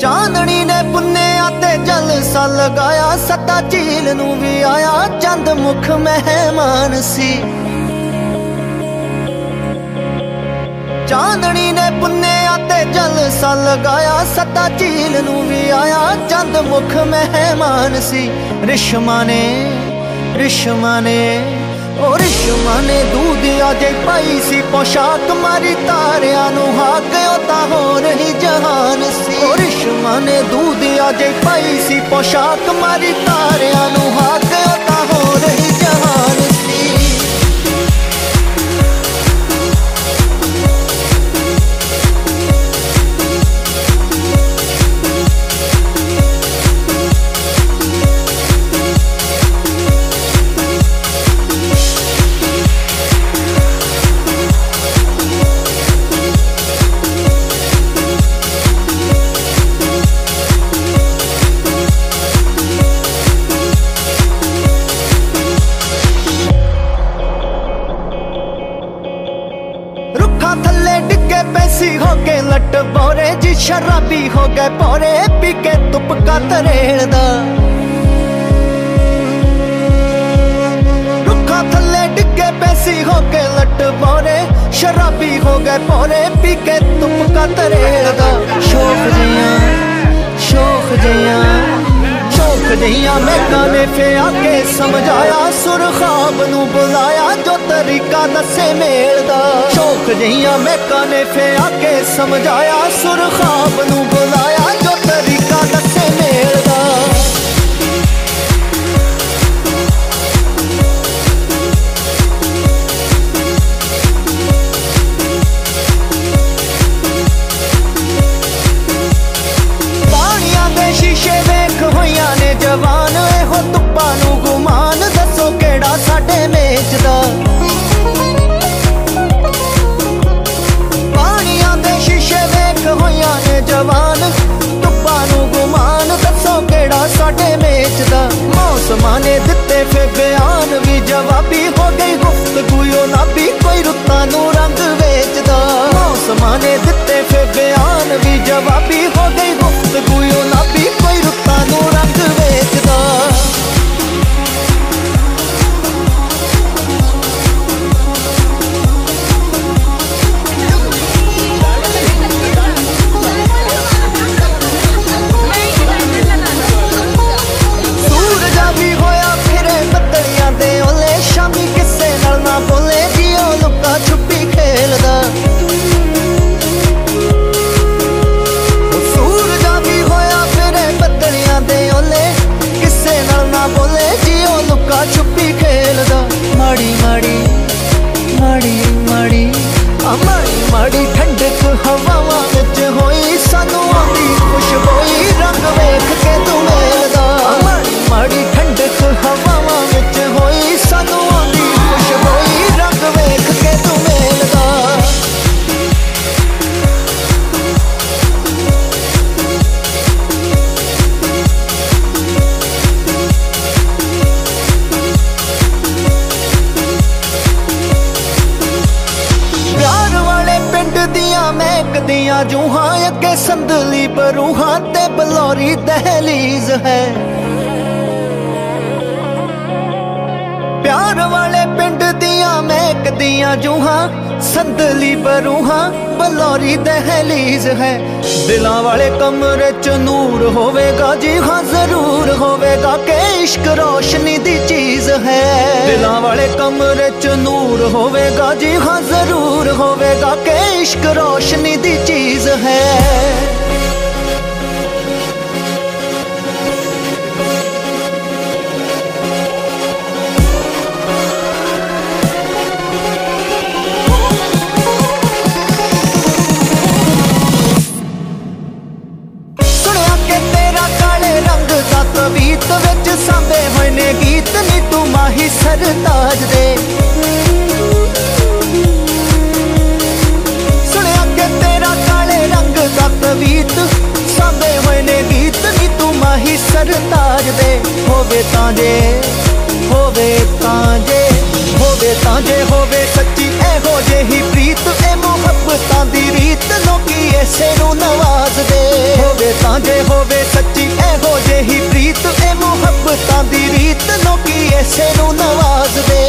ਚਾਂਦਣੀ ਨੇ ਪੁੰਨਿਆ ਤੇ ਜਲਸਾ ਲਗਾਇਆ, ਸੱਤਾ ਝੀਲ ਨੂੰ ਵੀ ਆਇਆ, ਚੰਦ ਮੁਖ ਮਹਿਮਾਨ ਸੀ। ਚਾਂਦਣੀ ਨੇ ਪੁੰਨਿਆ ਤੇ ਜਲਸਾ ਲਗਾਇਆ, ਸੱਤਾ ਝੀਲ ਨੂੰ ਵੀ ਆਇਆ, ਚੰਦ ਮੁਖ ਮਹਿਮਾਨ ਸੀ। ਰਿਸ਼ਮਾ ਨੇ ਰਿਸ਼ਮਾ ਨੇ ਉਹ ਰਿਸ਼ਮਾ ਨੇ ਦੂਧਿਆ ਜੇ ਪਾਈ ਸੀ ਪੋਸ਼ਾਕ, ਮਾਰੀ ਤਾਰਿਆਂ ਨੂੰ ਹਾਕਿਓ ਤਾਂ ਹੋਰ ਹੀ ਜਹਾਨ ਸੀ। ਉਹ ਰਿਸ਼ਮਾ ਨੇ ਦੂਧਿਆ ਜੇ ਪਾਈ ਸੀ, ਪੋਸ਼ਾਕ ਮਾਰੀ ਤਾਰਿਆਂ ਨੂੰ ਹਾਕਿਓ ਤਾਂ ਹੋਰ ਹੀ ਜਹਾਨ ਸੀ ਰੁੱਖਾਂ ਥੱਲੇ ਡਿੱਗੇ ਪੈਸੀ ਹੋ ਕੇ ਲੱਟ ਬੋਰੇ ਜੀ ਸ਼ਰਾਬੀ ਹੋ ਗਏ ਪੋਰੇ ਪੀ ਕੇ ਤੁਪਕਾ ਤਰੇੜਦਾ ਰੁੱਖਾਂ ਥੱਲੇ ਡਿੱਗੇ ਪੈਸੀ ਹੋ ਕੇ ਲੱਟ ਬੋਰੇ ਸ਼ਰਾਬੀ ਹੋ ਗਏ ਪੋਰੇ ਪੀ ਕੇ ਤੁਪਕਾ ਤਰੇੜਦਾ ਸ਼ੋਖ ਜੀਆਂ ਸ਼ੋਖ ਜੀਆਂ ਸ਼ੋਖ ਜੀਆਂ ਮੈਂ ਕਾਨੇ ਫਿਆ ਕੇ ਸਮਝਾਇਆ ਸੁਰ ਖਾਬ ਨੂੰ ਬੁਲਾਇਆ, ਜੋ ਤਰੀਕਾ ਦੱਸੇ ਮੇਲ ਦਾ। ਸ਼ੋਖ ਜੀਆਂ ਮੈਂ ਕਾਨੇ ਫਿਆ ਕੇ ਸਮਝਾਇਆ ਸੁਰ ਖਾਬ ਨੂੰ ਬੁਲਾਇਆ ਨੇ ਜਵਾਨ ਤੁੱਪਾਂ ਨੂੰ ਗੁਮਾਨ, ਦੱਸੋ ਕਿਹੜਾ ਸਾਡੇ ਮੇਚ ਦਾ ਮੌਸਮਾਂ ਨੇ ਦਿੱਤੇ ਫੇ ਬਿਆਨ ਵੀ ਜਵਾਬੀ ਹੋ ਗਈ ਗੁਫ਼ਤਗੂ ਯੋ ਨਾ ਵੀ ਛੁਪੀ ਮਾੜੀ ਮਾੜੀ ਮਾੜੀ ਮਾੜੀ ਆ ਮਾੜੀ ਮਾੜੀ ਠੰਡਕ ਹਵਾਵਾਂ ਵਿੱਚ ਹੋਈ ਸਾਨੂੰ ਆਉਂਦੀ ਖੁਸ਼ਬੋਈ ਰੰਗ ਵੇਖ ਦੀਆਂ ਮਹਿਕਦੀਆਂ ਜੂਹਾਂ ਅੱਗੇ ਸੰਦਲੀ ਬਰੂਹਾਂ ਤੇ ਬਲੌਰੀ ਦਹਲੀਜ਼ ਹੈ। ਪਿਆਰ ਵਾਲੇ ਪਿੰਡ ਦੀਆਂ ਮਹਿਕਦੀਆਂ ਜੂਹਾਂ ਸੰਦਲੀ ਬਰੂਹਾਂ, ਬਲੌਰੀ ਦਹਲੀਜ਼ ਹੈ। ਦਿਲਾਂ ਵਾਲੇ ਕਮਰੇ ਚ ਨੂਰ ਹੋਵੇਗਾ ਜੀ, ਹਾਂ, ਜ਼ਰੂਰ ਹੋਵੇਗਾ ਕਿ ਇਸ਼ਕ ਰੋਸ਼ਨੀ ਦੀ ਚੀਜ਼ ਹੈ। ਦਿਲਾਂ ਵਾਲੇ ਕਮਰੇ ਚ ਨੂਰ ਹੋਵੇਗਾ ਜੀ, ਹਾਂ, ਜ਼ਰੂਰ ਹੋਵੇਗਾ ਕਿ ਇਸ਼ਕ ਰੋਸ਼ਨੀ ਦੀ ਚੀਜ਼ ਹੈ। ਤਵੀਤ ਵਿੱਚ ਸਾਂਭੇ ਹੋਏ ਨੇ ਗੀਤ ਨੀ ਤੂੰ ਮਾਹੀ ਸਰਤਾਜ ਦੇ। ਗੀਤ ਲੋਕੀ ਐਸੇ ਨੂੰ ਨਵਾਜ਼ਦੇ।